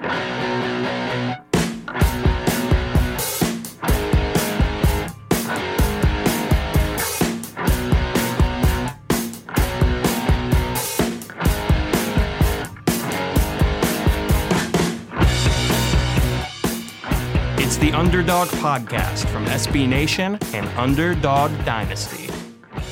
It's the Underdog Podcast from SB Nation and Underdog Dynasty.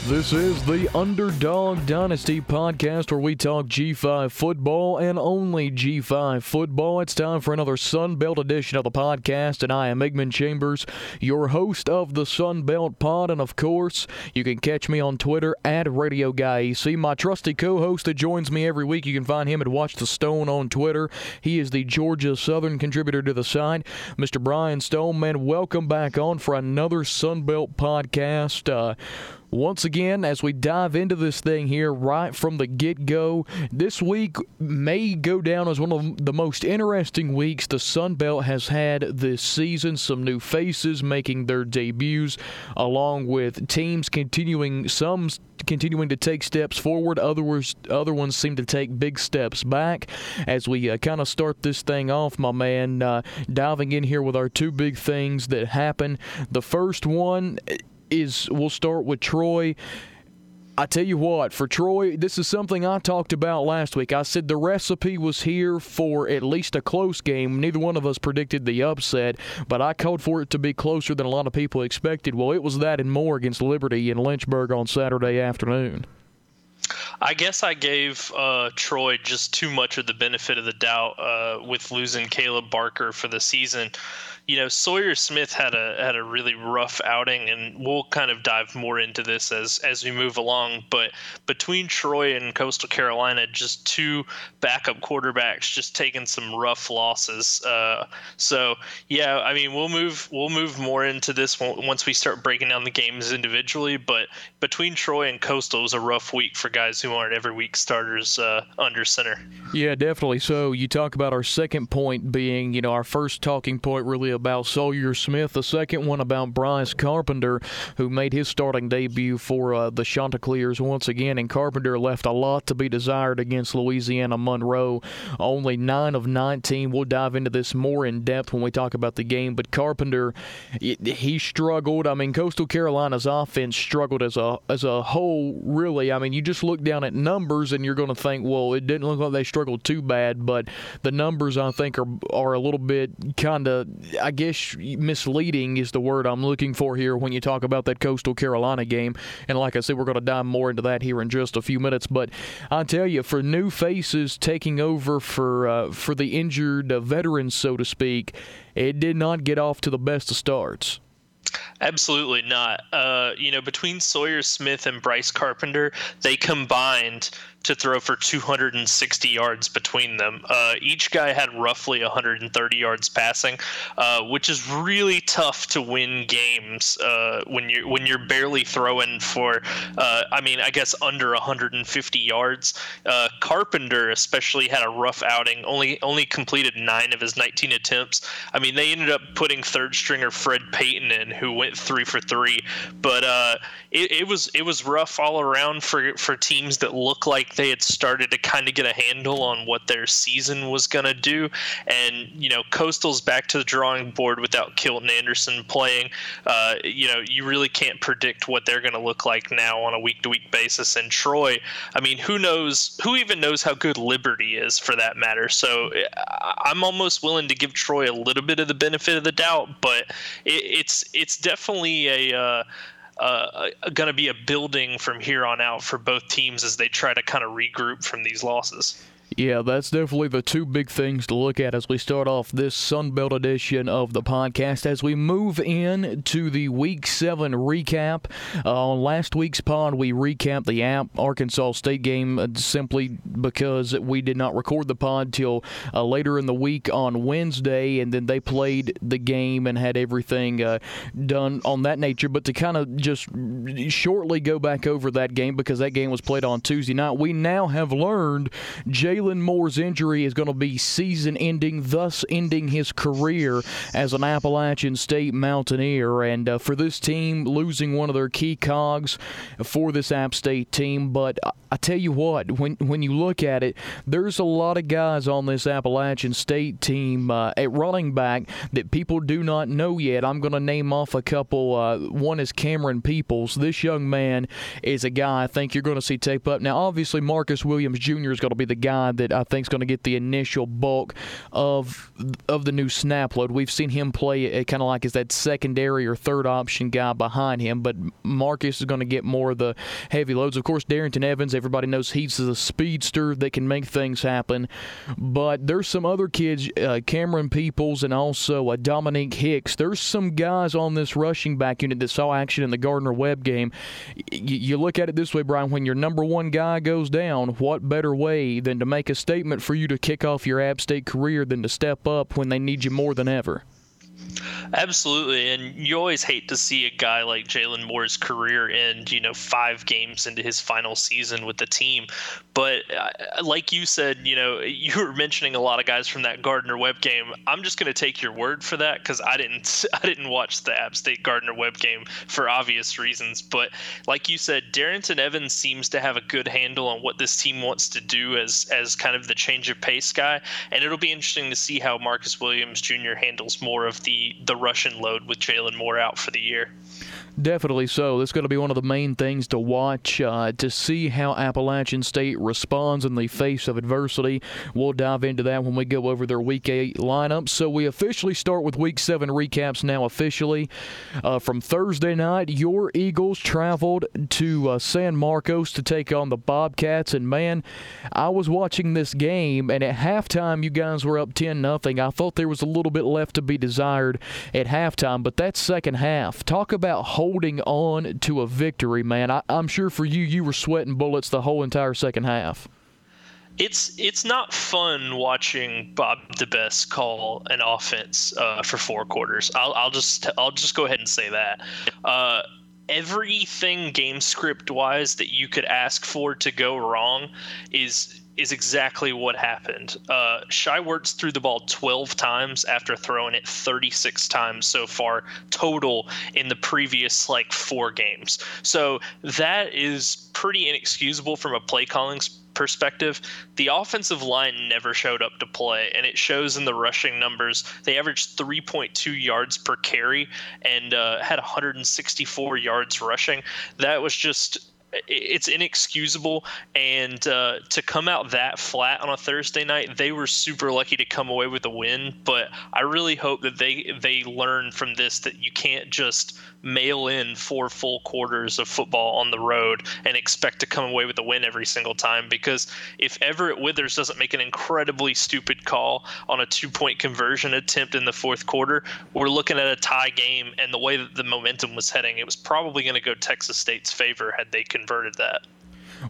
This is the Underdog Dynasty podcast where we talk G5 football and only G5 football. It's time for another Sunbelt edition of the podcast, and I am Igman Chambers, your host of the Sunbelt Pod. And of course, you can catch me on Twitter at Radio Guy EC. My trusty co host that joins me every week, you can find him at Watch the Stone on Twitter. He is the Georgia Southern contributor to the site. Mr. Brian Stone, man, welcome back on for another Sunbelt podcast. Uh, once again, as we dive into this thing here right from the get go, this week may go down as one of the most interesting weeks the Sun Belt has had this season. Some new faces making their debuts, along with teams continuing, some continuing to take steps forward, others, other ones seem to take big steps back. As we uh, kind of start this thing off, my man, uh, diving in here with our two big things that happen. The first one, is we'll start with Troy. I tell you what, for Troy, this is something I talked about last week. I said the recipe was here for at least a close game. Neither one of us predicted the upset, but I called for it to be closer than a lot of people expected. Well, it was that and more against Liberty in Lynchburg on Saturday afternoon. I guess I gave uh, Troy just too much of the benefit of the doubt uh, with losing Kaleb Barker for the season you know Sawyer Smith had a had a really rough outing, and we'll kind of dive more into this as as we move along. But between Troy and Coastal Carolina, just two backup quarterbacks just taking some rough losses. Uh, so yeah, I mean we'll move we'll move more into this once we start breaking down the games individually. But between Troy and Coastal, was a rough week for guys who aren't every week starters uh, under center. Yeah, definitely. So you talk about our second point being, you know, our first talking point really about Sawyer Smith. The second one about Bryce Carpenter, who made his starting debut for uh, the Chanticleers once again. And Carpenter left a lot to be desired against Louisiana Monroe. Only 9 of 19. We'll dive into this more in depth when we talk about the game. But Carpenter, he struggled. I mean, Coastal Carolina's offense struggled as a as a whole, really. I mean, you just look down at numbers and you're going to think, well, it didn't look like they struggled too bad. But the numbers, I think, are, are a little bit kind of, I guess misleading is the word I'm looking for here when you talk about that Coastal Carolina game. And like I said, we're going to dive more into that here in just a few minutes. But I tell you, for new faces taking over for uh, for the injured uh, veterans, so to speak, it did not get off to the best of starts. Absolutely not. Uh, you know, between Sawyer Smith and Bryce Carpenter, they combined to throw for 260 yards between them. Uh, each guy had roughly 130 yards passing, uh, which is really tough to win games uh, when you when you're barely throwing for. Uh, I mean, I guess under 150 yards. Uh, Carpenter especially had a rough outing. Only only completed nine of his 19 attempts. I mean, they ended up putting third stringer Fred Payton in, who went three for three. But uh, it, it was it was rough all around for for teams that look like they had started to kind of get a handle on what their season was going to do. And, you know, Coastal's back to the drawing board without Kilton Anderson playing. Uh, you know, you really can't predict what they're going to look like now on a week to week basis. And Troy, I mean, who knows? Who even knows how good Liberty is for that matter? So I'm almost willing to give Troy a little bit of the benefit of the doubt, but it, it's it's definitely a. Uh, uh, going to be a building from here on out for both teams as they try to kind of regroup from these losses. Yeah, that's definitely the two big things to look at as we start off this Sunbelt edition of the podcast. As we move in to the Week 7 recap, uh, on last week's pod, we recapped the App Arkansas State game uh, simply because we did not record the pod till uh, later in the week on Wednesday, and then they played the game and had everything uh, done on that nature. But to kind of just shortly go back over that game because that game was played on Tuesday night, we now have learned Jalen Jalen Moore's injury is going to be season ending, thus ending his career as an Appalachian State Mountaineer. And uh, for this team, losing one of their key cogs for this App State team. But I tell you what, when when you look at it, there's a lot of guys on this Appalachian State team uh, at running back that people do not know yet. I'm going to name off a couple. Uh, one is Camerun Peoples. This young man is a guy I think you're going to see tape up. Now, obviously, Marcus Williams Jr. is going to be the guy that I think is going to get the initial bulk of of the new snap load. We've seen him play kind of like as that secondary or third option guy behind him, but Marcus is going to get more of the heavy loads. Of course, Darrynton Evans, everybody knows he's a speedster that can make things happen. But there's some other kids, uh, Camerun Peoples and also uh, Dominique Hicks. There's some guys on this rushing back unit that saw action in the Gardner Webb game. Y- you look at it this way, Brian, when your number one guy goes down, what better way than to make make a statement for you to kick off your App State career than to step up when they need you more than ever. Absolutely, and you always hate to see a guy like Jalen Moore's career end, you know, five games into his final season with the team. But uh, like you said, you know, you were mentioning a lot of guys from that Gardner Webb game. I'm just going to take your word for that because I didn't, I didn't watch the App State Gardner Webb game for obvious reasons. But like you said, Darrynton Evans seems to have a good handle on what this team wants to do as as kind of the change of pace guy, and it'll be interesting to see how Marcus Williams Jr. handles more of the the Russian load with Jalen Moore out for the year. Definitely so. That's going to be one of the main things to watch uh, to see how Appalachian State responds in the face of adversity. We'll dive into that when we go over their Week 8 lineup. So we officially start with Week 7 recaps now officially. Uh, from Thursday night, your Eagles traveled to uh, San Marcos to take on the Bobcats. And man, I was watching this game, and at halftime, you guys were up 10 nothing. I thought there was a little bit left to be desired at halftime, but that second half, talk about holding on to a victory, man. I, I'm sure for you, you were sweating bullets the whole entire second half it's it's not fun watching Bob DeBesse call an offense uh, for four quarters. I'll, I'll just I'll just go ahead and say that. Uh, everything game script wise that you could ask for to go wrong is is exactly what happened. Uh, Shai Werts threw the ball 12 times after throwing it 36 times so far total in the previous like four games. So that is pretty inexcusable from a play calling perspective. The offensive line never showed up to play, and it shows in the rushing numbers. They averaged 3.2 yards per carry and uh, had 164 yards rushing. That was just it's inexcusable. And uh, to come out that flat on a thursday night they were super lucky to come away with a win. But i really hope that they they learn from this that you can't just mail in four full quarters of football on the road and expect to come away with a win every single time. Because if everett withers doesn't make an incredibly stupid call on a two point conversion attempt in the fourth quarter we're looking at a tie game. And the way that the momentum was heading it was probably going to go texas state's favor had they converted that.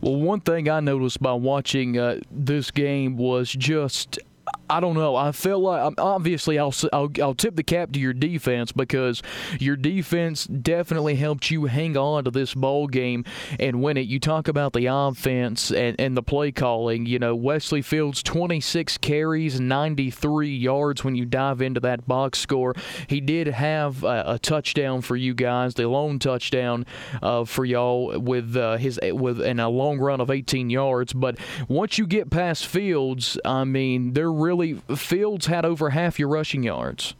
Well, one thing I noticed by watching uh, this game was just I don't know. I feel like um, obviously I'll, I'll, I'll tip the cap to your defense because your defense definitely helped you hang on to this ball game and win it. You talk about the offense and, and the play calling. You know Wesley Fields 26 carries, 93 yards. When you dive into that box score, he did have a, a touchdown for you guys, the lone touchdown uh, for y'all with uh, his with in a long run of 18 yards. But once you get past Fields, I mean they're really Fields had over half your rushing yards.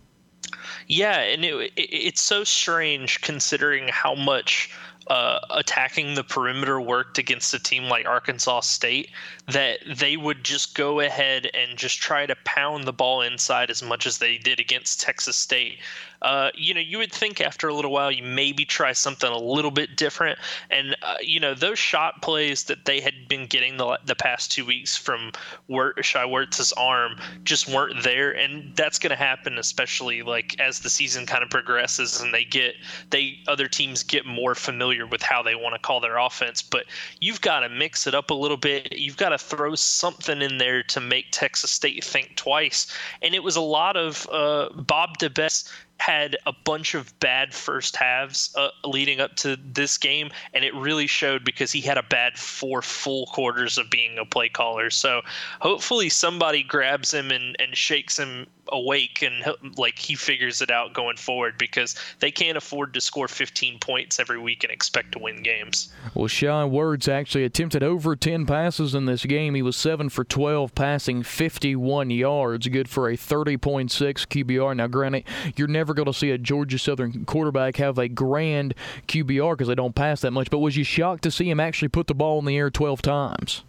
Yeah, and it, it, it's so strange considering how much uh, attacking the perimeter worked against a team like Arkansas State, that they would just go ahead and just try to pound the ball inside as much as they did against Texas State. Uh, you know, you would think after a little while you maybe try something a little bit different. And, uh, you know, those shot plays that they had been getting the, the past two weeks from Wirt, arm just weren't there. And that's going to happen, especially like as the season kind of progresses and they get, they, other teams get more familiar with how they want to call their offense. But you've got to mix it up a little bit. You've got to throw something in there to make Texas State think twice. And it was a lot of uh, Bob DeBesse had a bunch of bad first halves uh, leading up to this game, and it really showed because he had a bad four full quarters of being a play caller. So hopefully somebody grabs him and, and shakes him awake and like he figures it out going forward because they can't afford to score 15 points every week and expect to win games. Well, Shai Werts actually attempted over 10 passes in this game. He was 7 for 12 passing 51 yards, good for a 30.6 QBR. Now, granted, you're never going to see a Georgia Southern quarterback have a grand QBR because they don't pass that much, but was you shocked to see him actually put the ball in the air 12 times?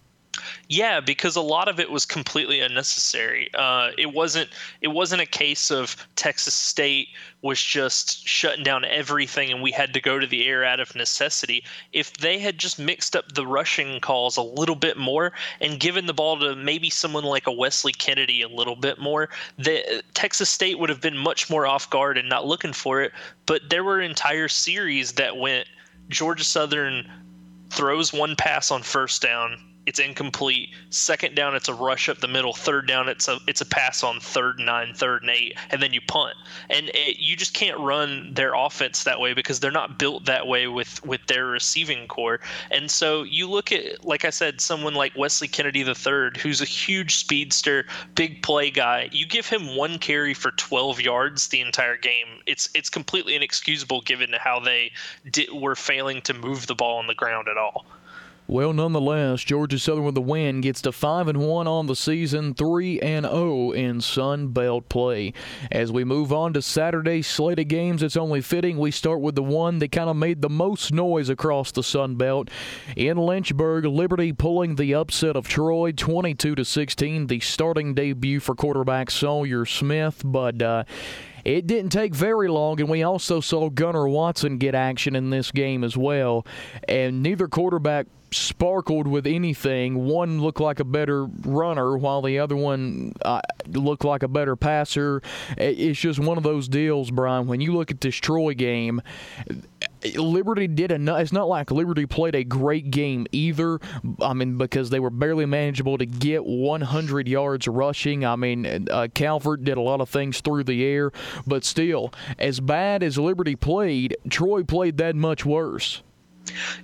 Yeah, because a lot of it was completely unnecessary. Uh, it wasn't. It wasn't a case of Texas State was just shutting down everything, and we had to go to the air out of necessity. If they had just mixed up the rushing calls a little bit more and given the ball to maybe someone like a Wesley Kennedy a little bit more, the Texas State would have been much more off guard and not looking for it. But there were entire series that went Georgia Southern throws one pass on first down it's incomplete. Second down, it's a rush up the middle. Third down, it's a it's a pass on third and nine, third and eight, and then you punt. And it, you just can't run their offense that way because they're not built that way with with their receiving corps. And so you look at, like I said, someone like Wesley Kennedy III, who's a huge speedster, big play guy. You give him one carry for 12 yards the entire game. It's it's completely inexcusable given how they did, were failing to move the ball on the ground at all. Well, nonetheless, Georgia Southern with the win gets to 5 and 1 on the season, 3 and 0 in Sun Belt play. As we move on to Saturday's slate of games, it's only fitting we start with the one that kind of made the most noise across the Sun Belt. In Lynchburg, Liberty pulling the upset of Troy 22 to 16, the starting debut for quarterback Sawyer Smith, but uh, it didn't take very long, and we also saw Gunnar Watson get action in this game as well. And neither quarterback sparkled with anything. One looked like a better runner, while the other one uh, looked like a better passer. It's just one of those deals, Brian. When you look at this Troy game, Liberty did enough. It's not like Liberty played a great game either. I mean, because they were barely manageable to get 100 yards rushing. I mean, uh, Calvert did a lot of things through the air, but still, as bad as Liberty played, Troy played that much worse.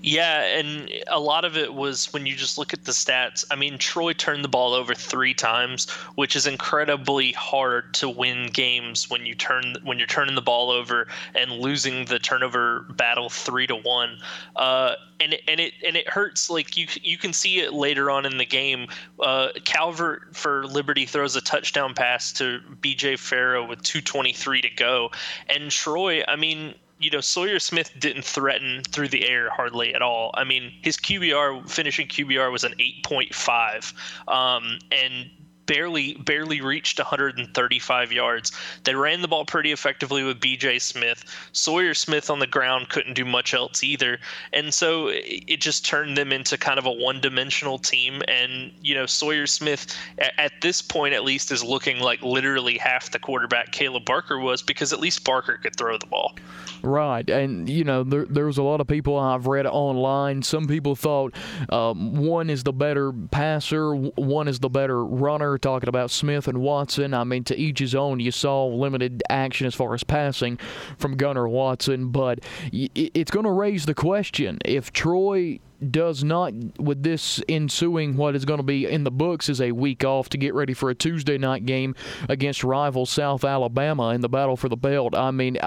Yeah, and a lot of it was when you just look at the stats. I mean, Troy turned the ball over three times, which is incredibly hard to win games when you turn when you're turning the ball over and losing the turnover battle three to one. Uh, and it, and it and it hurts. Like you you can see it later on in the game. Uh, Calvert for Liberty throws a touchdown pass to B.J. Farrow with 2:23 to go, and Troy. I mean you know, Sawyer Smith didn't threaten through the air hardly at all. I mean, his QBR, finishing QBR was an 8.5. Um, and barely barely reached 135 yards. They ran the ball pretty effectively with B.J. Smith. Sawyer Smith on the ground couldn't do much else either, and so it just turned them into kind of a one-dimensional team. And you know, Sawyer Smith at this point at least is looking like literally half the quarterback Kaleb Barker was because at least Barker could throw the ball. Right, and you know, there, there was a lot of people I've read online. Some people thought um, one is the better passer, one is the better runner talking about Smith and Watson. I mean, to each his own. You saw limited action as far as passing from Gunnar Watson, but it's going to raise the question if Troy does not, with this ensuing what is going to be in the books is a week off to get ready for a Tuesday night game against rival South Alabama in the battle for the belt. I mean,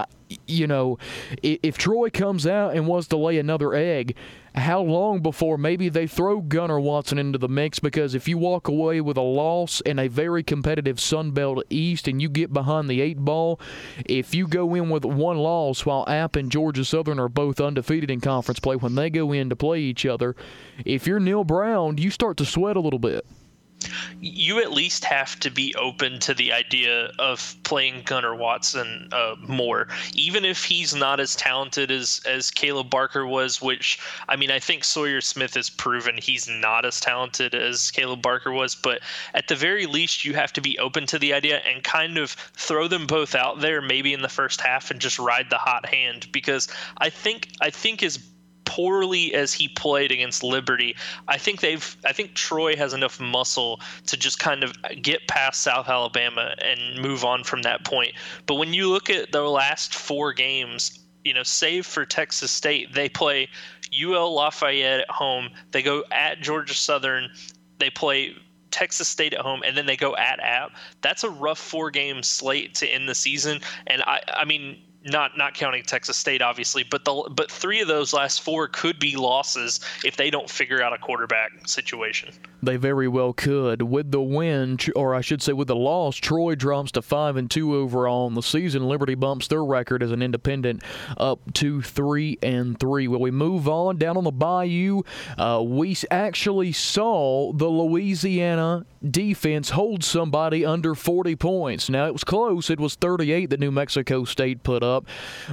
you know, if Troy comes out and wants to lay another egg, how long before maybe they throw Gunnar Watson into the mix? Because if you walk away with a loss in a very competitive Sun Belt East and you get behind the eight ball, if you go in with one loss while App and Georgia Southern are both undefeated in conference play, when they go in to play each other, if you're Neal Brown, you start to sweat a little bit you at least have to be open to the idea of playing Gunnar Watson uh, more, even if he's not as talented as as Kaleb Barker was. Which I mean, I think Sawyer Smith has proven he's not as talented as Kaleb Barker was. But at the very least, you have to be open to the idea and kind of throw them both out there, maybe in the first half, and just ride the hot hand. Because I think I think as poorly as he played against Liberty, I think they've I think Troy has enough muscle to just kind of get past South Alabama and move on from that point. But when you look at the last four games, you know, save for Texas State, they play UL Lafayette at home, they go at Georgia Southern, they play Texas State at home, and then they go at App. That's a rough four game slate to end the season. And I, I mean, not not counting Texas State, obviously, but the but three of those last four could be losses if they don't figure out a quarterback situation. They very well could. With the win, or I should say, with the loss, Troy drops to five and two overall in the season. Liberty bumps their record as an independent up to three and three. Well, we move on down on the Bayou. Uh, we actually saw the Louisiana defense hold somebody under 40 points. Now it was close; it was 38 that New Mexico State put up,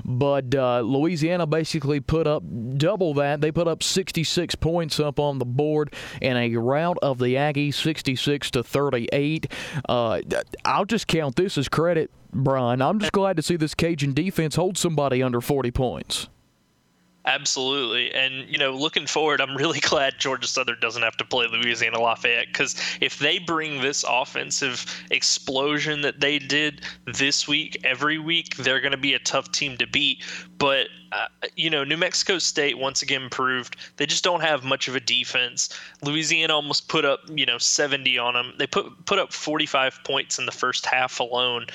but uh, Louisiana basically put up double that. They put up 66 points up on the board in a rout of the Aggies, 66 to 38. Uh, I'll just count this as credit, Brian. I'm just glad to see this Cajun defense hold somebody under 40 points. Absolutely. And, you know, looking forward, I'm really glad Georgia Southern doesn't have to play Louisiana Lafayette because if they bring this offensive explosion that they did this week, every week, they're going to be a tough team to beat. But, uh, you know, New Mexico State once again proved they just don't have much of a defense. Louisiana almost put up, you know, 70 on them. They put, put up 45 points in the first half alone.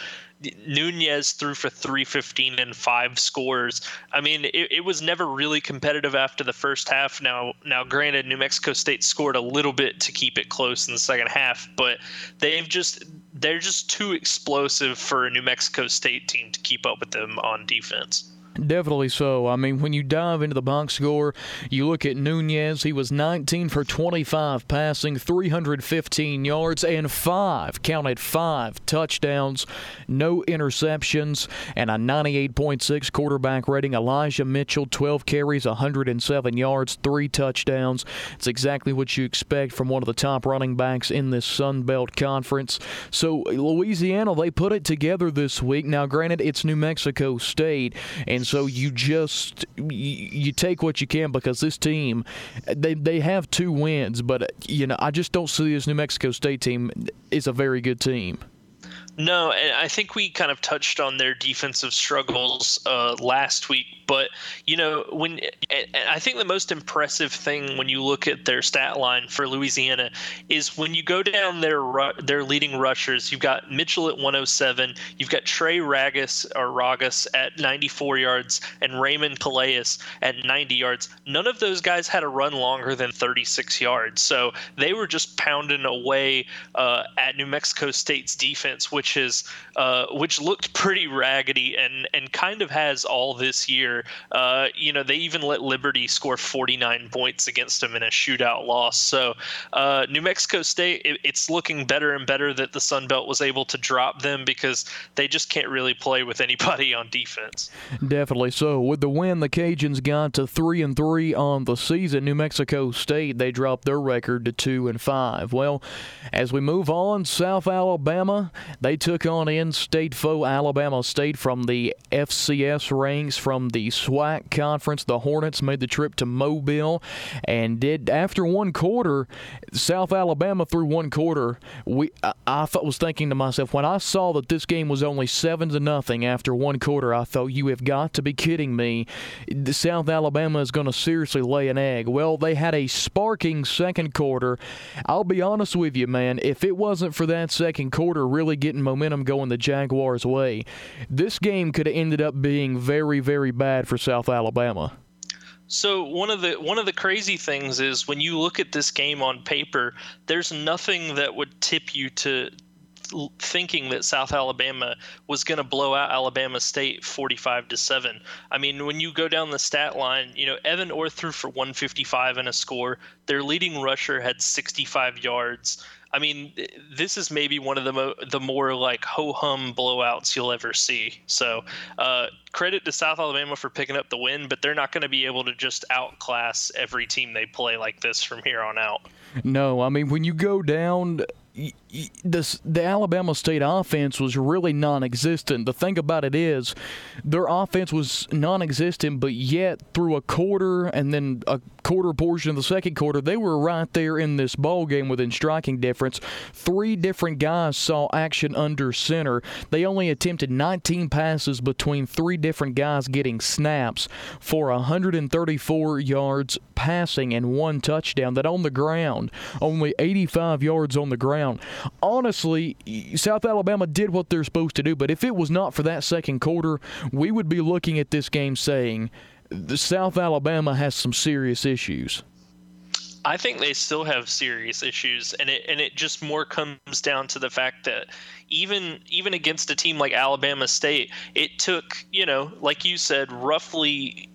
Nunez threw for 315 and five scores. I mean, it, it, was never really competitive after the first half. Now, now, granted, New Mexico State scored a little bit to keep it close in the second half, but they've just they're just too explosive for a New Mexico State team to keep up with them on defense. Definitely so. I mean, when you dive into the box score, you look at Nunez. He was 19 for 25 passing, 315 yards, and five, counted five touchdowns, no interceptions, and a 98.6 quarterback rating. Elijah Mitchell, 12 carries, 107 yards, three touchdowns. It's exactly what you expect from one of the top running backs in this Sun Belt Conference. So, Louisiana, they put it together this week. Now, granted, it's New Mexico State, and so you just you take what you can because this team they they have two wins, but you know I just don't see this New Mexico State team is a very good team. No, and I think we kind of touched on their defensive struggles uh, last week. But you know, when I think the most impressive thing when you look at their stat line for Louisiana is when you go down their their leading rushers. You've got Mitchell at 107. You've got Trey Ragas or Ragas at 94 yards, and Raymond Calais at 90 yards. None of those guys had a run longer than 36 yards, so they were just pounding away uh, at New Mexico State's defense, which which is uh, which looked pretty raggedy and and kind of has all this year. Uh, you know, they even let Liberty score 49 points against them in a shootout loss. So uh, New Mexico State, it, it's looking better and better that the Sun Belt was able to drop them because they just can't really play with anybody on defense. Definitely so. With the win, the Cajuns got to three and three on the season. New Mexico State they dropped their record to two and five. Well, as we move on, South Alabama they took on in-state foe Alabama State from the FCS ranks from the SWAC conference. The Hornets made the trip to Mobile and did after one quarter. South Alabama through one quarter. We I, I thought, was thinking to myself when I saw that this game was only seven to nothing after one quarter. I thought you have got to be kidding me. South Alabama is going to seriously lay an egg. Well, they had a sparking second quarter. I'll be honest with you, man. If it wasn't for that second quarter really getting momentum going the Jaguars' way. This game could have ended up being very, very bad for South Alabama. So one of the one of the crazy things is when you look at this game on paper, there's nothing that would tip you to thinking that South Alabama was going to blow out Alabama State 45 to 7. I mean, when you go down the stat line, you know, Evan Orr threw for 155 and a score. Their leading rusher had 65 yards. I mean, this is maybe one of the mo- the more like ho hum blowouts you'll ever see. So, uh, credit to South Alabama for picking up the win, but they're not going to be able to just outclass every team they play like this from here on out. No, I mean when you go down the the Alabama State offense was really non-existent. The thing about it is, their offense was non-existent, but yet through a quarter and then a quarter portion of the second quarter, they were right there in this ball game within striking difference. Three different guys saw action under center. They only attempted 19 passes between three different guys getting snaps for 134 yards passing and one touchdown. That on the ground, only 85 yards on the ground. Honestly, South Alabama did what they're supposed to do, but if it was not for that second quarter, we would be looking at this game saying South Alabama has some serious issues. I think they still have serious issues, and it and it just more comes down to the fact that even even against a team like Alabama State, it took you know, like you said, roughly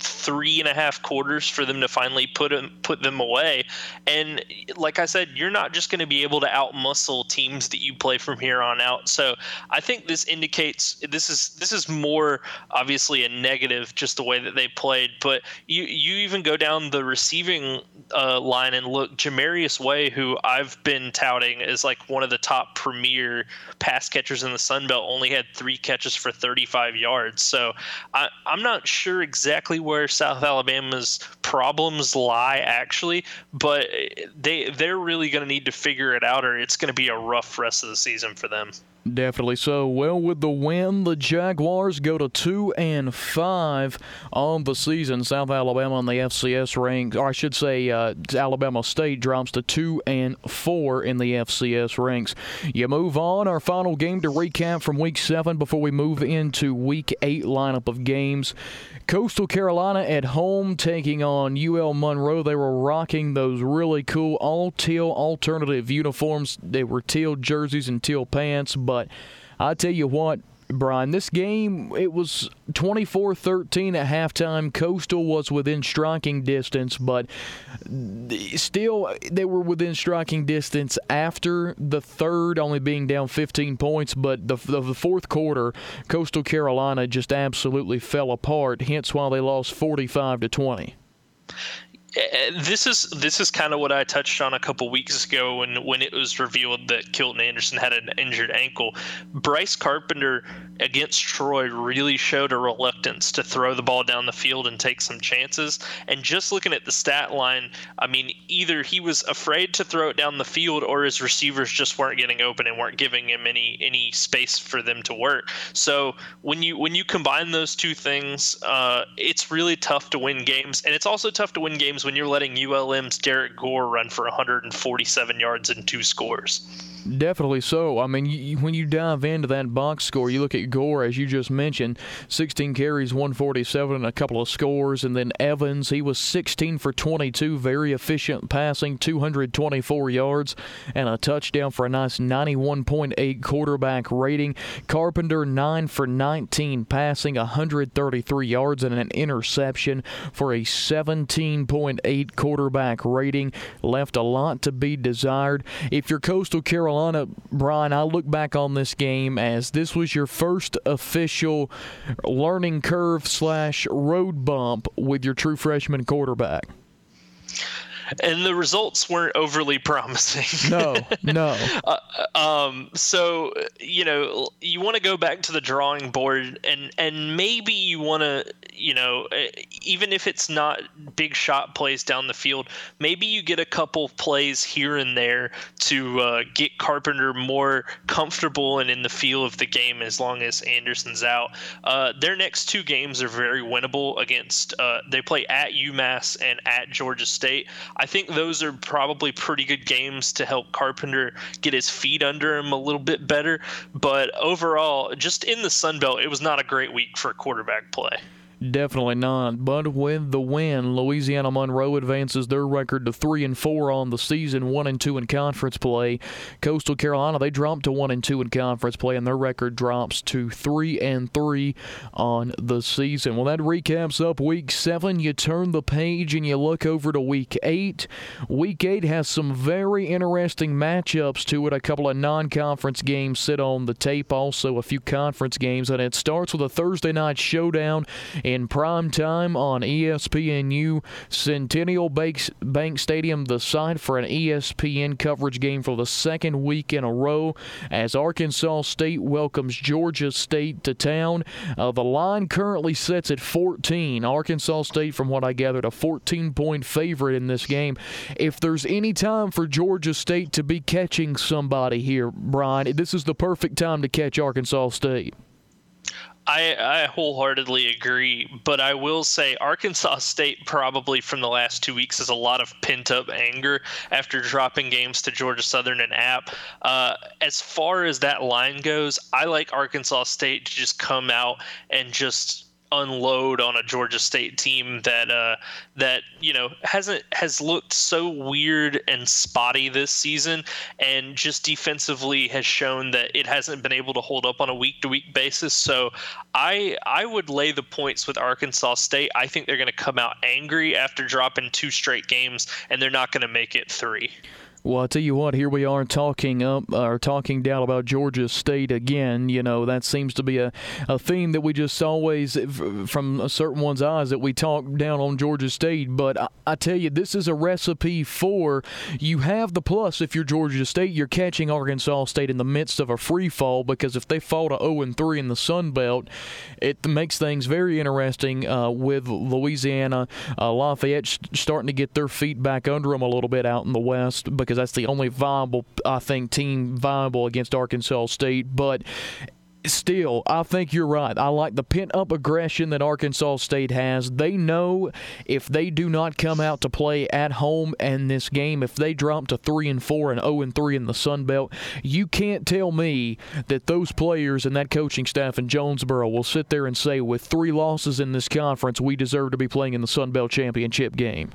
three and a half quarters for them to finally put them put them away. And like I said, you're not just going to be able to outmuscle teams that you play from here on out. So I think this indicates this is this is more obviously a negative, just the way that they played. But you you even go down the receiving uh, line and look, Jamarius Way, who I've been touting as like one of the top premier pass catchers in the Sun Belt, only had three catches for 35 yards. So I, I'm not sure exactly where South Alabama's problems lie, actually, but they they're really going to need to figure it out, or it's going to be a rough rest of the season for them. Definitely so. Well, with the win, the Jaguars go to two and five on the season. South Alabama on the FCS ranks, or I should say, uh, Alabama State drops to two and four in the FCS ranks. You move on. Our final game to recap from Week Seven before we move into Week Eight lineup of games. Coastal Carolina at home taking on UL Monroe. They were rocking those really cool all teal alternative uniforms. They were teal jerseys and teal pants, but I tell you what, Brian, this game it was 24-13 at halftime. Coastal was within striking distance, but still they were within striking distance after the third, only being down 15 points. But the, the, the fourth quarter, Coastal Carolina just absolutely fell apart. Hence why they lost 45 to 20. Uh, this is this is kind of what I touched on a couple weeks ago when when it was revealed that Kilton Anderson had an injured ankle. Bryce Carpenter against Troy really showed a reluctance to throw the ball down the field and take some chances. And just looking at the stat line, I mean, either he was afraid to throw it down the field or his receivers just weren't getting open and weren't giving him any any space for them to work. So when you when you combine those two things, uh, it's really tough to win games, and it's also tough to win games when you're letting ULM's Derrick Gore run for 147 yards and two scores. Definitely so. I mean, you, when you dive into that box score, you look at Gore, as you just mentioned, 16 carries, 147, and a couple of scores. And then Evans, he was 16 for 22, very efficient passing, 224 yards, and a touchdown for a nice 91.8 quarterback rating. Carpenter, 9 for 19 passing, 133 yards, and an interception for a 17.8 quarterback rating. Left a lot to be desired. If you're Coastal Carolina, Carolina, Brian, I look back on this game as this was your first official learning curve slash road bump with your true freshman quarterback and the results weren't overly promising. No, no. uh, um, so you know, you want to go back to the drawing board, and and maybe you want to, you know, even if it's not big shot plays down the field, maybe you get a couple plays here and there to uh, get Carpenter more comfortable and in the feel of the game as long as Anderson's out. Uh, their next two games are very winnable against. Uh, they play at UMass and at Georgia State. I think those are probably pretty good games to help Carpenter get his feet under him a little bit better. But overall, just in the Sun Belt, it was not a great week for quarterback play. Definitely not. But with the win, Louisiana Monroe advances their record to three and four on the season, one and two in conference play. Coastal Carolina they dropped to one and two in conference play, and their record drops to three and three on the season. Well, that recaps up week seven. You turn the page and you look over to week eight. Week eight has some very interesting matchups to it. A couple of non-conference games sit on the tape, also a few conference games, and it starts with a Thursday night showdown in prime time on ESPNU Centennial Bank Stadium, the site for an ESPN coverage game for the second week in a row as Arkansas State welcomes Georgia State to town. Uh, the line currently sits at 14. Arkansas State, from what I gathered, a 14 point favorite in this game. If there's any time for Georgia State to be catching somebody here, Brian, this is the perfect time to catch Arkansas State. I, I wholeheartedly agree, but I will say Arkansas State probably from the last two weeks has a lot of pent up anger after dropping games to Georgia Southern and App. Uh, as far as that line goes, I like Arkansas State to just come out and just unload on a Georgia State team that uh, that you know hasn't has looked so weird and spotty this season, and just defensively has shown that it hasn't been able to hold up on a week to week basis. So I I would lay the points with Arkansas State. I think they're going to come out angry after dropping two straight games, and they're not going to make it three. Well, I tell you what, here we are talking up or talking down about Georgia State again. You know, that seems to be a, a theme that we just always, from a certain one's eyes, that we talk down on Georgia State. But I, I tell you, this is a recipe for you have the plus if you're Georgia State, you're catching Arkansas State in the midst of a free fall because if they fall to 0 and 3 in the Sun Belt, it makes things very interesting uh, with Louisiana, uh, Lafayette starting to get their feet back under them a little bit out in the West because that's the only viable, I think, team viable against Arkansas State. But still, I think you're right. I like the pent up aggression that Arkansas State has. They know if they do not come out to play at home in this game, if they drop to three and four and zero and three in the Sun Belt, you can't tell me that those players and that coaching staff in Jonesboro will sit there and say, with three losses in this conference, we deserve to be playing in the Sun Belt championship game.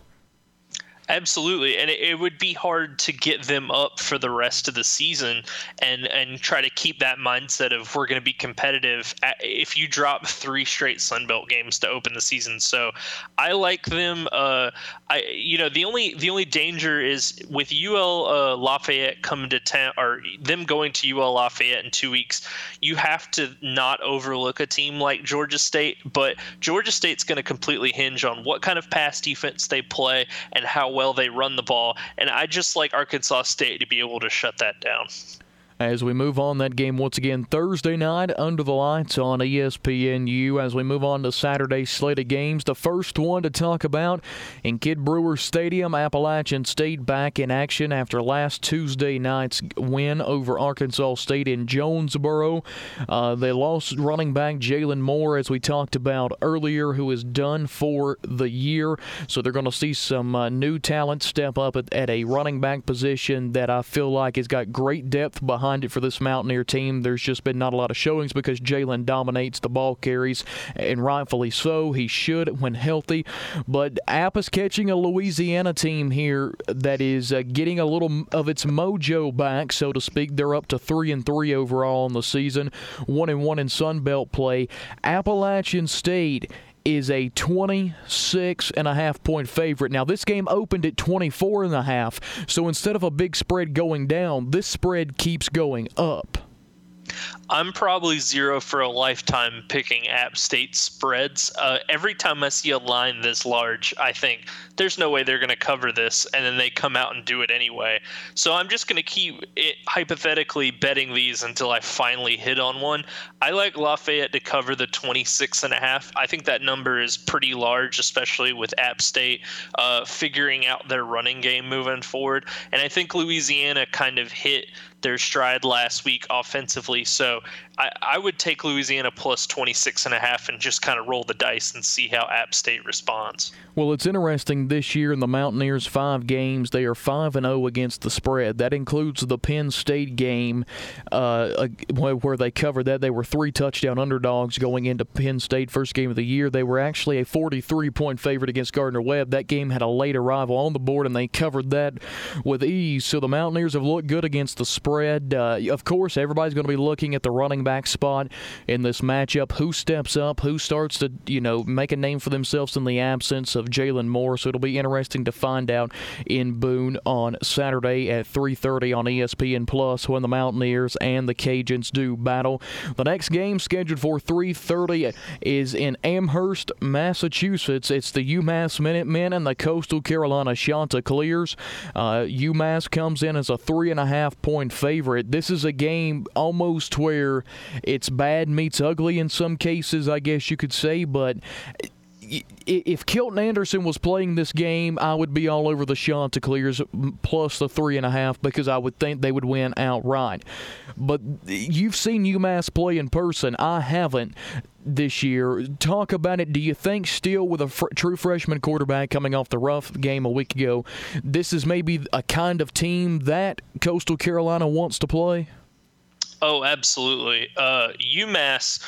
Absolutely, and it, it, would be hard to get them up for the rest of the season, and and try to keep that mindset of we're going to be competitive. At, if you drop three straight Sun Belt games to open the season, so I like them. Uh, I you know the only the only danger is with UL uh, Lafayette coming to town or them going to UL Lafayette in two weeks. You have to not overlook a team like Georgia State, but Georgia State's going to completely hinge on what kind of pass defense they play and how well they run the ball. And I just like Arkansas State to be able to shut that down. As we move on, that game once again Thursday night under the lights on ESPNU. As we move on to Saturday's slate of games, the first one to talk about in Kidd Brewer Stadium, Appalachian State back in action after last Tuesday night's win over Arkansas State in Jonesboro. Uh, they lost running back Jalen Moore, as we talked about earlier, who is done for the year. So they're going to see some uh, new talent step up at, at a running back position that I feel like has got great depth behind behind it for this Mountaineer team. There's just been not a lot of showings because Jalen dominates the ball carries, and rightfully so. He should when healthy. But App is catching a Louisiana team here that is uh, getting a little of its mojo back, so to speak. They're up to three and three overall in the season, one and one in Sun Belt play. Appalachian State is a 26 and a half point favorite. Now this game opened at 24 and a half. So instead of a big spread going down, this spread keeps going up. I'm probably zero for a lifetime picking App State spreads. Uh, every time I see a line this large, I think there's no way they're going to cover this, and then they come out and do it anyway. So I'm just going to keep it, hypothetically betting these until I finally hit on one. I like Lafayette to cover the 26 and a half. I think that number is pretty large, especially with App State uh, figuring out their running game moving forward. And I think Louisiana kind of hit their stride last week offensively. So So I, I would take Louisiana plus 26 and a half and just kind of roll the dice and see how App State responds. Well, it's interesting this year in the Mountaineers' five games, they are 5 and 0 against the spread. That includes the Penn State game uh, where they covered that. They were three touchdown underdogs going into Penn State, first game of the year. They were actually a 43 point favorite against Gardner Webb. That game had a late arrival on the board, and they covered that with ease. So the Mountaineers have looked good against the spread. Uh, of course, everybody's going to be looking at the running back spot in this matchup. Who steps up? Who starts to, you know, make a name for themselves in the absence of Jalen Moore. So it'll be interesting to find out in Boone on Saturday at 3:30 on ESPN Plus when the Mountaineers and the Cajuns do battle. The next game scheduled for 3:30 is in Amherst, Massachusetts. It's the UMass Minutemen and the Coastal Carolina Chanticleers. Uh, UMass comes in as a three and a half point favorite. This is a game almost where it's bad meets ugly in some cases, I guess you could say, but if Kilton Anderson was playing this game, I would be all over the Chanticleers plus the three and a half because I would think they would win outright. But you've seen UMass play in person. I haven't this year. Talk about it. Do you think still with a fr- true freshman quarterback coming off the rough game a week ago, this is maybe a kind of team that Coastal Carolina wants to play? Oh, absolutely. Uh, UMass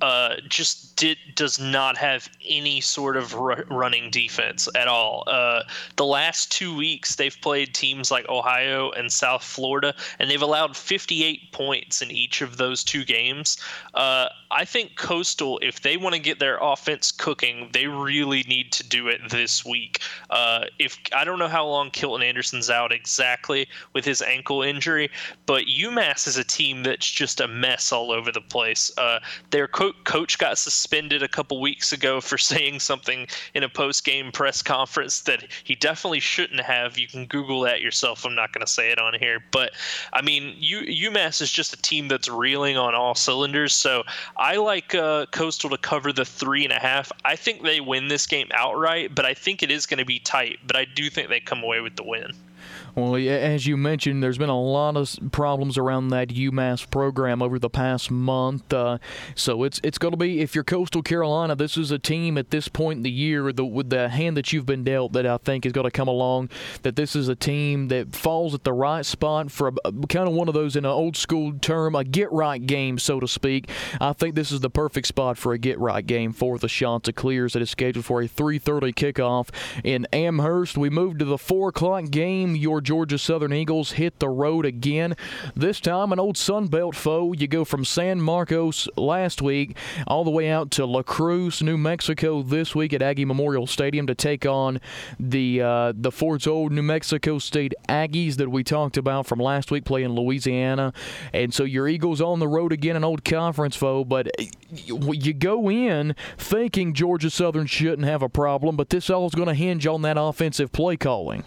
uh, just did does not have any sort of r- running defense at all. Uh, the last two weeks, they've played teams like Ohio and South Florida, and they've allowed 58 points in each of those two games. Uh, I think Coastal, if they want to get their offense cooking, they really need to do it this week. Uh, if I don't know how long Kilton Anderson's out exactly with his ankle injury, but UMass is a team that's just a mess all over the place. Uh, their co- coach got suspended a couple weeks ago for saying something in a post-game press conference that he definitely shouldn't have. You can Google that yourself. I'm not going to say it on here, but I mean, U- UMass is just a team that's reeling on all cylinders. So I like uh, Coastal to cover the three and a half. I think they win this game outright, but I think it is going to be tight. But I do think they come away with the win. Well, as you mentioned, there's been a lot of problems around that UMass program over the past month. Uh, so it's it's going to be if you're Coastal Carolina, this is a team at this point in the year the, with the hand that you've been dealt that I think is going to come along. That this is a team that falls at the right spot for a, kind of one of those in an old school term, a get right game, so to speak. I think this is the perfect spot for a get right game for the Chanticleers that is scheduled for a 3:30 kickoff in Amherst. We move to the four o'clock game. Your Georgia Southern Eagles hit the road again. This time, an old Sun Belt foe. You go from San Marcos last week all the way out to Las Cruces, New Mexico this week at Aggie Memorial Stadium to take on the uh, the Ford's Old New Mexico State Aggies that we talked about from last week playing Louisiana. And so your Eagles on the road again, an old conference foe. But you go in thinking Georgia Southern shouldn't have a problem, but this all is going to hinge on that offensive play calling.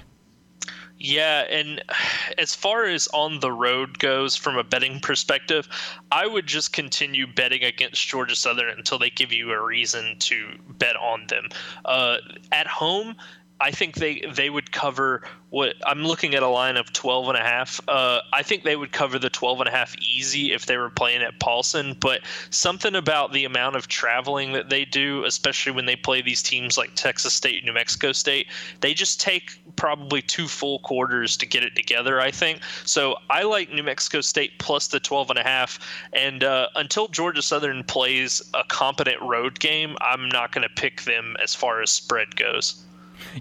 Yeah, and as far as on the road goes from a betting perspective, I would just continue betting against Georgia Southern until they give you a reason to bet on them. Uh, at home, I think they they would cover what I'm looking at a line of 12 and a half. Uh, I think they would cover the 12 and a half easy if they were playing at Paulson, but something about the amount of traveling that they do, especially when they play these teams like Texas State, New Mexico State, they just take probably two full quarters to get it together, I think. So I like New Mexico State plus the 12 and a half and uh, until Georgia Southern plays a competent road game, I'm not going to pick them as far as spread goes.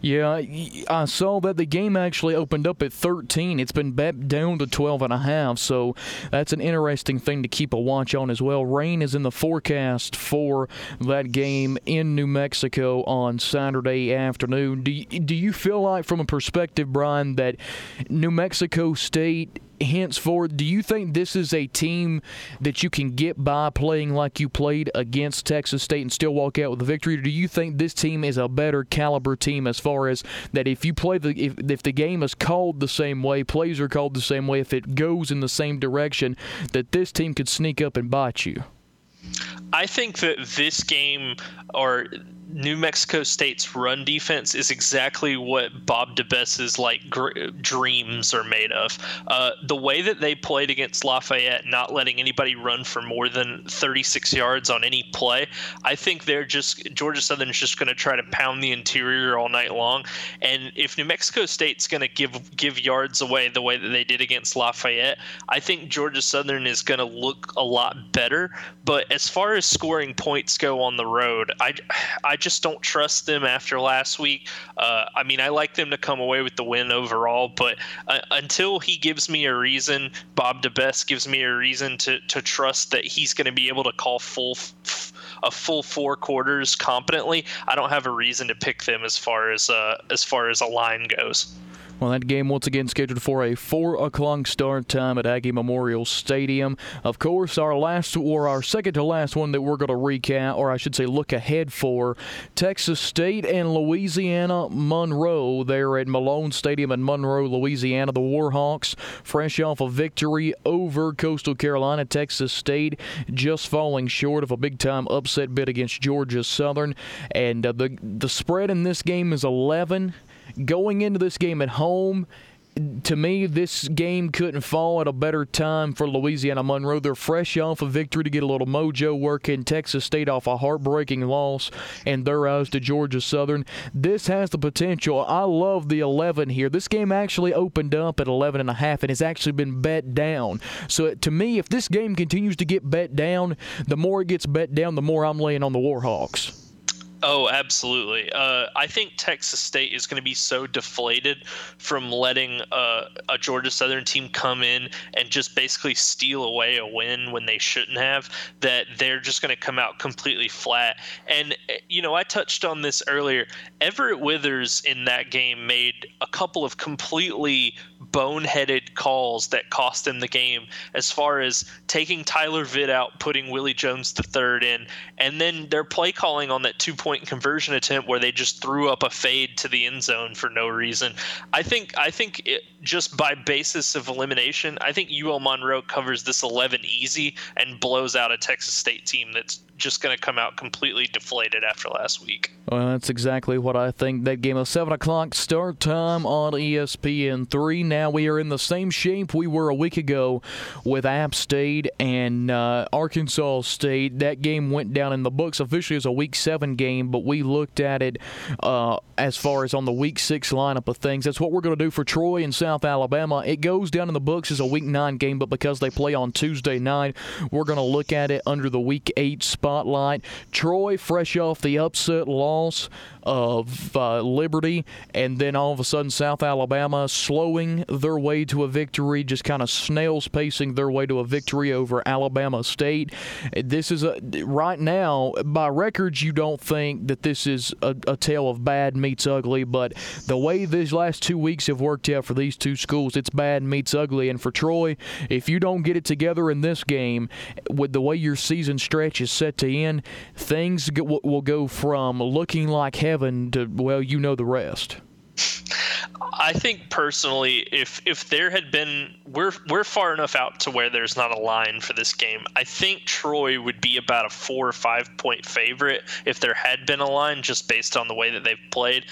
Yeah, I saw that the game actually opened up at 13. It's been bet down to 12 and a half, so that's an interesting thing to keep a watch on as well. Rain is in the forecast for that game in New Mexico on Saturday afternoon. Do you, do you feel like, from a perspective, Brian, that New Mexico State henceforth, do you think this is a team that you can get by playing like you played against Texas State and still walk out with a victory? Or do you think this team is a better caliber team as far as that if you play the if, if the game is called the same way, plays are called the same way, if it goes in the same direction, that this team could sneak up and bite you? I think that this game or New Mexico State's run defense is exactly what Bob DeBesse's like gr- dreams are made of. Uh, the way that they played against Lafayette, not letting anybody run for more than 36 yards on any play, I think they're just Georgia Southern is just going to try to pound the interior all night long. And if New Mexico State's going to give give yards away the way that they did against Lafayette, I think Georgia Southern is going to look a lot better. But as far as scoring points go on the road, I I just don't trust them after last week. Uh, I mean, I like them to come away with the win overall, but uh, until he gives me a reason, Bob DeBesse gives me a reason to to trust that he's going to be able to call full. F- a full four quarters competently, I don't have a reason to pick them as far as uh, as far as a line goes. Well, that game once again scheduled for a 4 o'clock start time at Aggie Memorial Stadium. Of course, our last or our second to last one that we're going to recap, or I should say look ahead for, Texas State and Louisiana Monroe. They're at Malone Stadium in Monroe, Louisiana. The Warhawks, fresh off a victory over Coastal Carolina, Texas State, just falling short of a big time upset bid against Georgia Southern. And uh, the, the spread in this game is 11 going into this game at home, to me, this game couldn't fall at a better time for Louisiana Monroe. They're fresh off a victory to get a little mojo working. Texas State off a heartbreaking loss, and their eyes to Georgia Southern. This has the potential. I love the 11 here. This game actually opened up at 11 and a half, and has actually been bet down. So to me, if this game continues to get bet down, the more it gets bet down, the more I'm laying on the Warhawks. Oh, absolutely. Uh, I think Texas State is going to be so deflated from letting uh, a Georgia Southern team come in and just basically steal away a win when they shouldn't have that they're just going to come out completely flat. And, you know, I touched on this earlier. Everett Withers in that game made a couple of completely boneheaded calls that cost them the game as far as taking Tyler Vitt out, putting Willie Jones the third in, and then their play calling on that two point conversion attempt where they just threw up a fade to the end zone for no reason. I think I think it, just by basis of elimination, I think UL Monroe covers this 11 easy and blows out a Texas State team that's just going to come out completely deflated after last week. Well, that's exactly what I think. That game of 7 o'clock start time on ESPN3. Now we are in the same shape we were a week ago with App State and uh, Arkansas State. That game went down in the books officially as a Week 7 game, but we looked at it uh, as far as on the Week 6 lineup of things. That's what we're going to do for Troy and South Alabama. It goes down in the books as a Week 9 game, but because they play on Tuesday night, we're going to look at it under the Week 8 spot spotlight. Troy, fresh off the upset loss of uh, Liberty, and then all of a sudden South Alabama slowing their way to a victory, just kind of snails pacing their way to a victory over Alabama State. This is a right now by records you don't think that this is a, a tale of bad meets ugly, but the way these last two weeks have worked out for these two schools, it's bad meets ugly. And for Troy, if you don't get it together in this game, with the way your season stretch is set to end, things will go from looking like heaven to well, you know the rest. I think personally, if if there had been, we're we're far enough out to where there's not a line for this game. I think Troy would be about a four or five point favorite if there had been a line, just based on the way that they've played.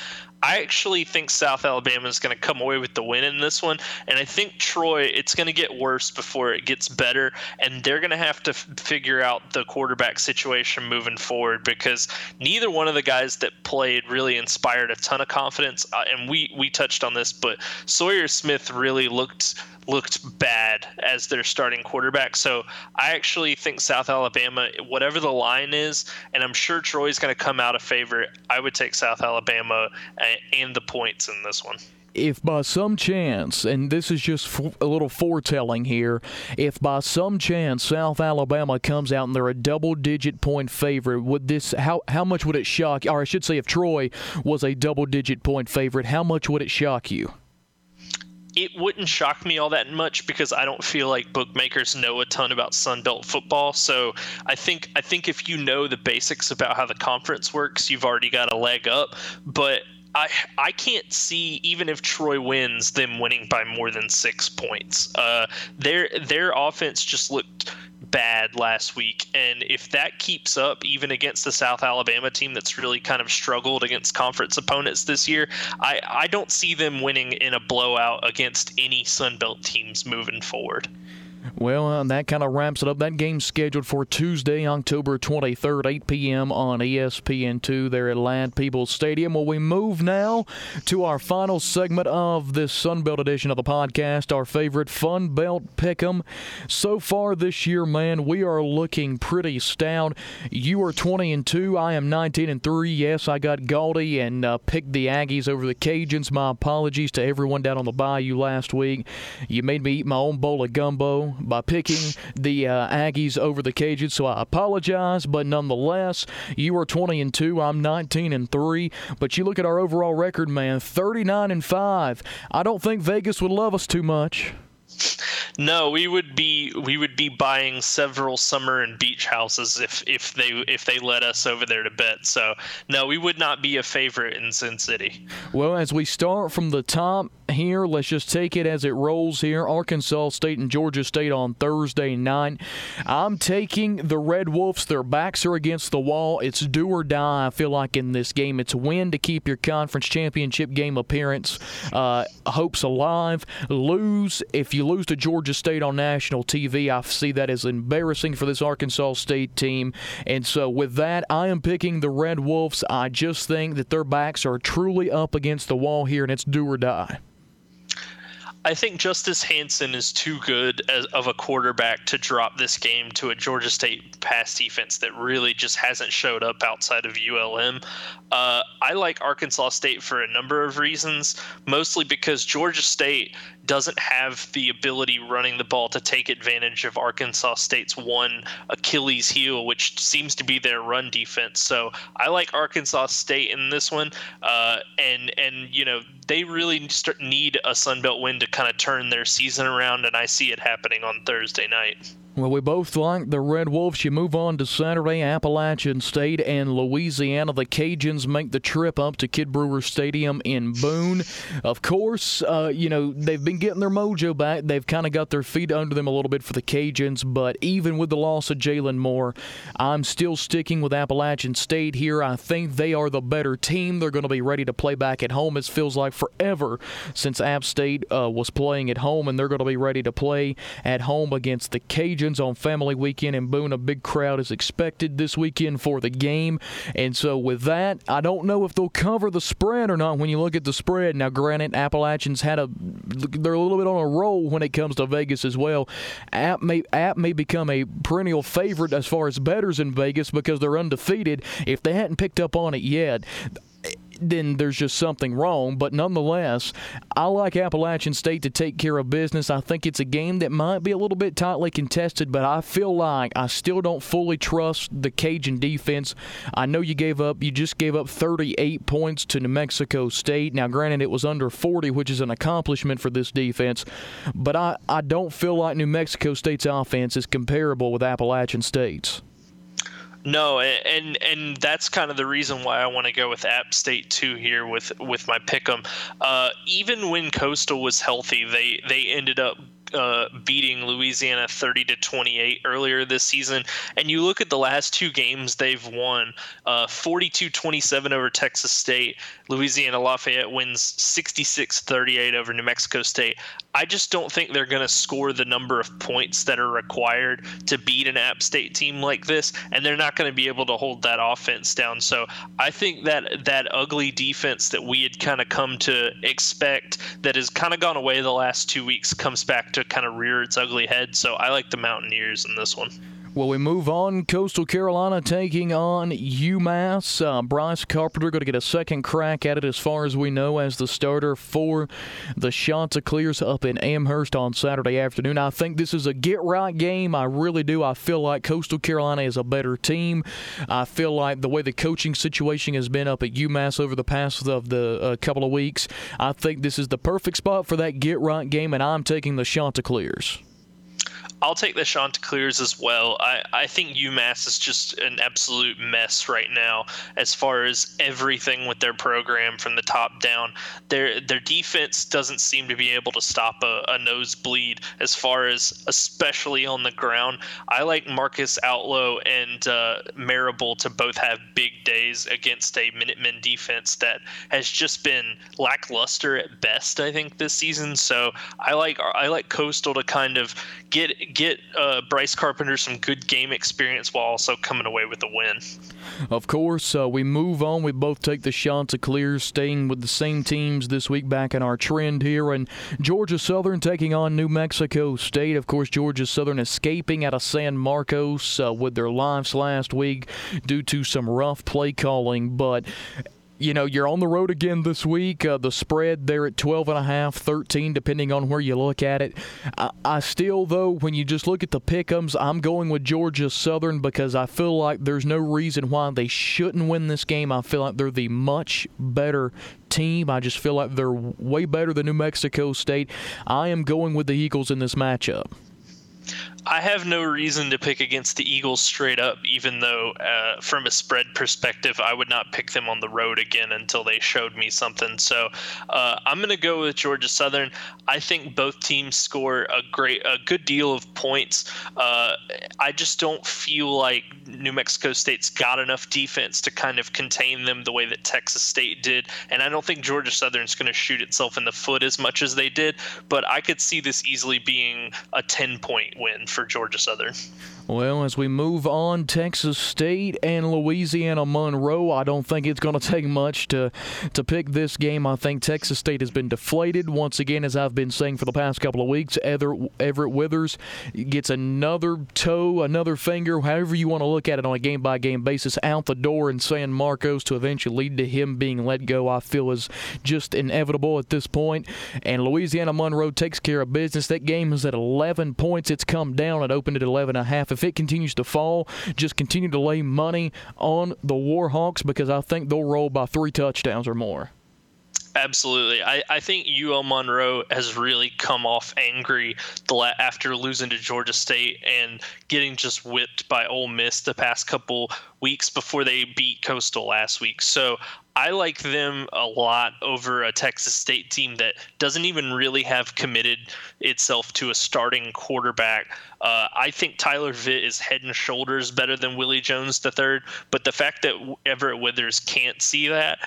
I actually think South Alabama is going to come away with the win in this one, and I think Troy it's going to get worse before it gets better, and they're going to have to f- figure out the quarterback situation moving forward because neither one of the guys that played really inspired a ton of confidence, uh, and we we touched on this, but Sawyer Smith really looked looked bad as their starting quarterback. So I actually think South Alabama, whatever the line is, and I'm sure Troy's going to come out a favorite. I would take South Alabama and the points in this one if by some chance, and this is just a little foretelling here, if by some chance South Alabama comes out and they're a double-digit point favorite, would this how how much would it shock? Or I should say, if Troy was a double-digit point favorite, how much would it shock you? it wouldn't shock me all that much because I don't feel like bookmakers know a ton about Sun Belt football. So I think I think if you know the basics about how the conference works, you've already got a leg up. But I I can't see even if Troy wins them winning by more than six points. Uh, their their offense just looked bad last week, and if that keeps up, even against the South Alabama team that's really kind of struggled against conference opponents this year, I, I don't see them winning in a blowout against any Sun Belt teams moving forward. Well, uh, that kind of wraps it up. That game's scheduled for Tuesday, October 23rd, 8 p.m. on ESPN2 there at Ladd-Peebles Stadium. Well, we move now to our final segment of this Sunbelt edition of the podcast, our favorite Fun Belt Pick'em. So far this year, man, we are looking pretty stout. You are 20 and 2. I am 19 and 3. Yes, I got Galdi and uh, picked the Aggies over the Cajuns. My apologies to everyone down on the bayou last week. You made me eat my own bowl of gumbo by picking the uh, Aggies over the Cajuns. So I apologize, but nonetheless, you are 20 and 2. I'm 19 and 3. But you look at our overall record, man 39 and 5. I don't think Vegas would love us too much. No, we would be we would be buying several summer and beach houses if if they if they let us over there to bet. So no, we would not be a favorite in Sin City. Well, as we start from the top here, let's just take it as it rolls here. Arkansas State and Georgia State on Thursday night. I'm taking the Red Wolves. Their backs are against the wall. It's do or die. I feel like in this game, it's win to keep your conference championship game appearance uh, hopes alive. Lose if you lose to Georgia State on national TV. I see that as embarrassing for this Arkansas State team. And so, with that, I am picking the Red Wolves. I just think that their backs are truly up against the wall here, and it's do or die. I think Justice Hansen is too good as, of a quarterback to drop this game to a Georgia State pass defense that really just hasn't showed up outside of ULM. Uh, I like Arkansas State for a number of reasons, mostly because Georgia State doesn't have the ability running the ball to take advantage of Arkansas State's one Achilles heel, which seems to be their run defense. So I like Arkansas State in this one, uh, and and you know they really need a Sun Belt win to kind of turn their season around, and I see it happening on Thursday night. Well, we both like the Red Wolves. You move on to Saturday, Appalachian State and Louisiana. The Cajuns make the trip up to Kidd Brewer Stadium in Boone. Of course, uh, you know, they've been getting their mojo back. They've kind of got their feet under them a little bit for the Cajuns, but even with the loss of Jalen Moore, I'm still sticking with Appalachian State here. I think they are the better team. They're going to be ready to play back at home. It feels like forever since App State uh, was playing at home, and they're going to be ready to play at home against the Cajuns on Family Weekend in Boone. A big crowd is expected this weekend for the game. And so, with that, I don't know if they'll cover the spread or not when you look at the spread. Now, granted, Appalachians had a, they're a little bit on a roll when it comes to Vegas as well. App may, App may become a perennial favorite as far as betters in Vegas because they're undefeated. If they hadn't picked up on it yet, then there's just something wrong. But nonetheless, I like Appalachian State to take care of business. I think it's a game that might be a little bit tightly contested, but I feel like I still don't fully trust the Cajun defense. I know you gave up, you just gave up 38 points to New Mexico State. Now, granted, it was under 40, which is an accomplishment for this defense, but I, I don't feel like New Mexico State's offense is comparable with Appalachian State's. No, and and that's kind of the reason why I want to go with App State too here with with my pick'em. Uh, even when Coastal was healthy, they they ended up uh, beating Louisiana 30 to 28 earlier this season. And you look at the last two games they've won uh, 42 27 over Texas State. Louisiana Lafayette wins 66 38 over New Mexico State. I just don't think they're going to score the number of points that are required to beat an App State team like this, and they're not going to be able to hold that offense down. So I think that that ugly defense that we had kind of come to expect that has kind of gone away the last two weeks comes back to kind of rear its ugly head. So I like the Mountaineers in this one. Well, we move on. Coastal Carolina taking on UMass. Uh, Bryce Carpenter going to get a second crack at it, as far as we know, as the starter for the Chanticleers up in Amherst on Saturday afternoon. I think this is a get right game. I really do. I feel like Coastal Carolina is a better team. I feel like the way the coaching situation has been up at UMass over the past of the uh, couple of weeks, I think this is the perfect spot for that get right game, and I'm taking the Chanticleers. I'll take the Chanticleers as well. I, I think UMass is just an absolute mess right now as far as everything with their program from the top down. Their their defense doesn't seem to be able to stop a, a nosebleed as far as especially on the ground. I like Marcus Outlaw and uh, Marable to both have big days against a Minutemen defense that has just been lackluster at best. I think this season. So I like I like Coastal to kind of get get uh, Bryce Carpenter some good game experience while also coming away with a win. Of course, uh, we move on. We both take the Chanticleers, staying with the same teams this week back in our trend here. And Georgia Southern taking on New Mexico State. Of course, Georgia Southern escaping out of San Marcos uh, with their lives last week due to some rough play calling. But you know, you're on the road again this week. Uh, the spread there at 12 and a half, 13, depending on where you look at it. I, I, still, though, when you just look at the pickums, I'm going with Georgia Southern because I feel like there's no reason why they shouldn't win this game. I feel like they're the much better team. I just feel like they're way better than New Mexico State. I am going with the Eagles in this matchup. I have no reason to pick against the Eagles straight up, even though, uh, from a spread perspective, I would not pick them on the road again until they showed me something. So uh, I'm going to go with Georgia Southern. I think both teams score a great, a good deal of points. Uh, I just don't feel like New Mexico State's got enough defense to kind of contain them the way that Texas State did, and I don't think Georgia Southern's going to shoot itself in the foot as much as they did. But I could see this easily being a 10 point win for Georgia Southern. Well, as we move on, Texas State and Louisiana Monroe, I don't think it's going to take much to to pick this game. I think Texas State has been deflated once again, as I've been saying for the past couple of weeks. Everett Withers gets another toe, another finger, however you want to look at it on a game by game basis, out the door in San Marcos to eventually lead to him being let go. I feel is just inevitable at this point. And Louisiana Monroe takes care of business. That game is at 11 points. It's come down. It opened at 11 and a half if it continues to fall, just continue to lay money on the Warhawks because I think they'll roll by three touchdowns or more. Absolutely. I, I think UL Monroe has really come off angry after losing to Georgia State and getting just whipped by Ole Miss the past couple weeks before they beat Coastal last week. So I like them a lot over a Texas State team that doesn't even really have committed itself to a starting quarterback. Uh, I think Tyler Vitt is head and shoulders better than Willie Jones III, but the fact that Everett Withers can't see that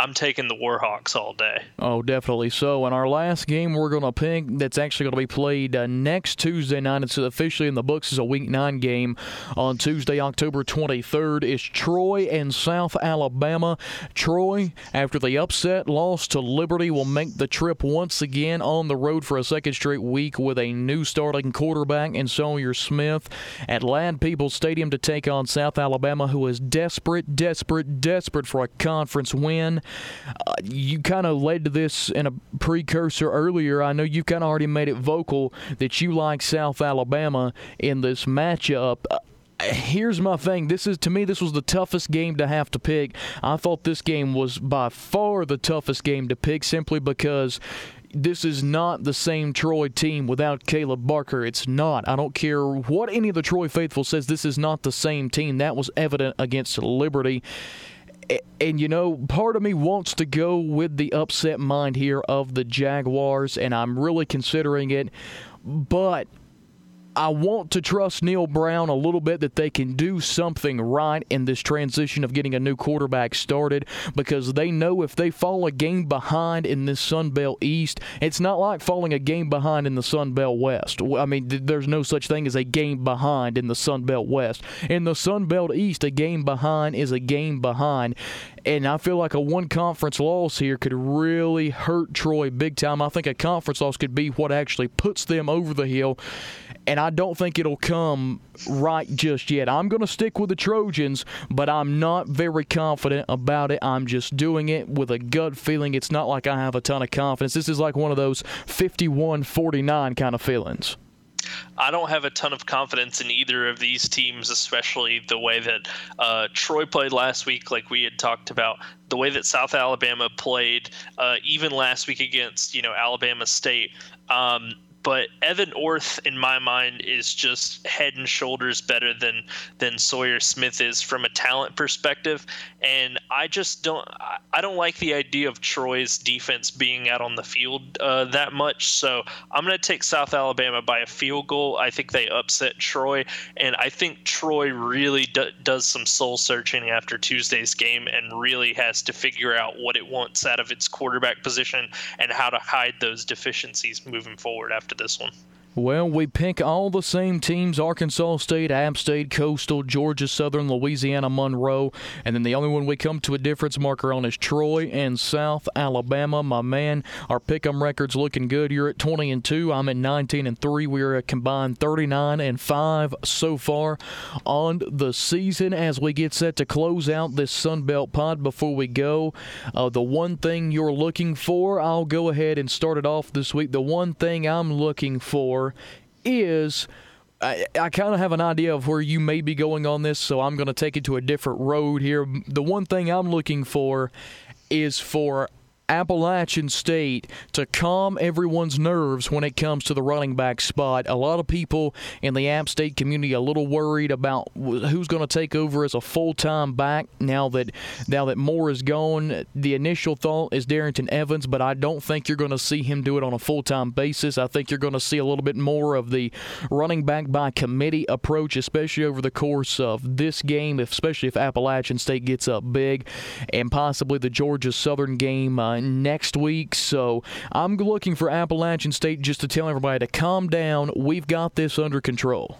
I'm taking the Warhawks all day. Oh, definitely so. And our last game we're going to pick that's actually going to be played uh, next Tuesday night. It's officially in the books as a Week 9 game on Tuesday, October 23rd. Is Troy and South Alabama. Troy, after the upset loss to Liberty, will make the trip once again on the road for a second straight week with a new starting quarterback in Sawyer Smith at Ladd-Peebles Stadium to take on South Alabama, who is desperate, desperate, desperate for a conference win. You kind of led to this in a precursor earlier. I know you kind of already made it vocal that you like South Alabama in this matchup here's my thing. This is to me this was the toughest game to have to pick. I thought this game was by far the toughest game to pick simply because this is not the same Troy team without Kaleb Barker. It's not. I don't care what any of the Troy faithful says. This is not the same team. That was evident against Liberty and you know, part of me wants to go with the upset mind here of the Jaguars, and I'm really considering it. But I want to trust Neal Brown a little bit that they can do something right in this transition of getting a new quarterback started because they know if they fall a game behind in this Sun Belt East, it's not like falling a game behind in the Sun Belt West. I mean, there's no such thing as a game behind in the Sun Belt West. In the Sun Belt East, a game behind is a game behind. And I feel like a one conference loss here could really hurt Troy big time. I think a conference loss could be what actually puts them over the hill and I don't think it'll come right just yet. I'm going to stick with the Trojans, but I'm not very confident about it. I'm just doing it with a gut feeling. It's not like I have a ton of confidence. This is like one of those 51 49 kind of feelings. I don't have a ton of confidence in either of these teams, especially the way that uh, Troy played last week, like we had talked about. The way that South Alabama played, uh, even last week against you know Alabama State. Um, but Evan Orth, in my mind, is just head and shoulders better than than Sawyer Smith is from a talent perspective. And I just don't I don't like the idea of Troy's defense being out on the field uh, that much. So I'm going to take South Alabama by a field goal. I think they upset Troy, and I think Troy really do, does some soul searching after Tuesday's game and really has to figure out what it wants out of its quarterback position and how to hide those deficiencies moving forward after this one. Well, we pick all the same teams Arkansas State, App State, Coastal, Georgia Southern, Louisiana Monroe. And then the only one we come to a difference marker on is Troy and South Alabama. My man, our pick 'em records looking good. You're at 20 and 2. I'm at 19 and 3. We're at combined 39 and 5 so far on the season as we get set to close out this Sun Belt pod before we go. Uh, the one thing you're looking for, I'll go ahead and start it off this week. The one thing I'm looking for is I, I kind of have an idea of where you may be going on this, so I'm going to take it to a different road here. The one thing I'm looking for is for Appalachian State to calm everyone's nerves when it comes to the running back spot. A lot of people in the App State community a little worried about who's going to take over as a full-time back now that now that Moore is gone. The initial thought is Darrynton Evans, but I don't think you're going to see him do it on a full-time basis. I think you're going to see a little bit more of the running back by committee approach, especially over the course of this game, especially if Appalachian State gets up big, and possibly the Georgia Southern game. Uh, next week. So I'm looking for Appalachian State just to tell everybody to calm down. We've got this under control.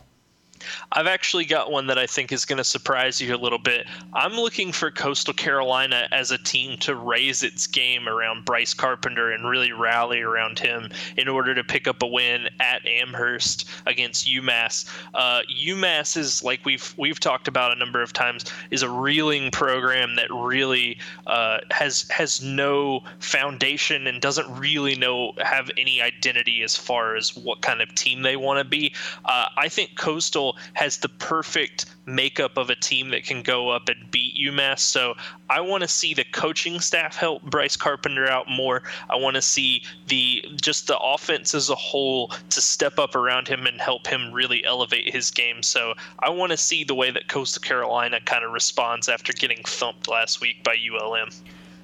I've actually got one that I think is going to surprise you a little bit. I'm looking for Coastal Carolina as a team to raise its game around Bryce Carpenter and really rally around him in order to pick up a win at Amherst against UMass. Uh, UMass is like we've we've talked about a number of times is a reeling program that really uh, has has no foundation and doesn't really know have any identity as far as what kind of team they want to be. Uh, I think Coastal has the perfect makeup of a team that can go up and beat UMass. So I want to see the coaching staff help Bryce Carpenter out more. I want to see the just the offense as a whole to step up around him and help him really elevate his game. So I want to see the way that Coastal Carolina kind of responds after getting thumped last week by ULM.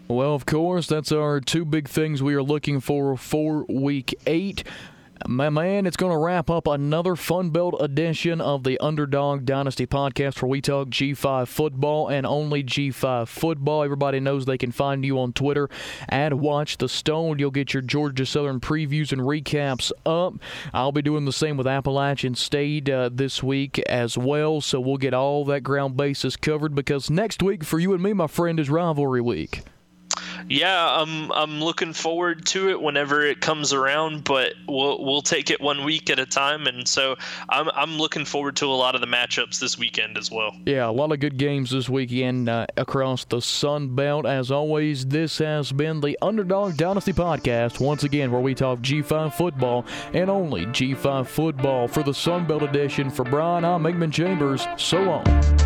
Well, of course, that's our two big things we are looking for for week eight. My man, it's going to wrap up another Fun Belt edition of the Underdog Dynasty podcast where we talk G5 football and only G5 football. Everybody knows they can find you on Twitter at Watch the Stone. You'll get your Georgia Southern previews and recaps up. I'll be doing the same with Appalachian State uh, this week as well, so we'll get all that ground bases covered because next week for you and me, my friend, is rivalry week yeah, I'm I'm looking forward to it whenever it comes around, but we'll we'll take it one week at a time, and so I'm I'm looking forward to a lot of the matchups this weekend as well. Yeah, a lot of good games this weekend uh, across the Sun Belt. As always, this has been the Underdog Dynasty podcast once again, where we talk G5 football and only G5 football for the Sun Belt edition. For Brian, I'm Migman Chambers. So long.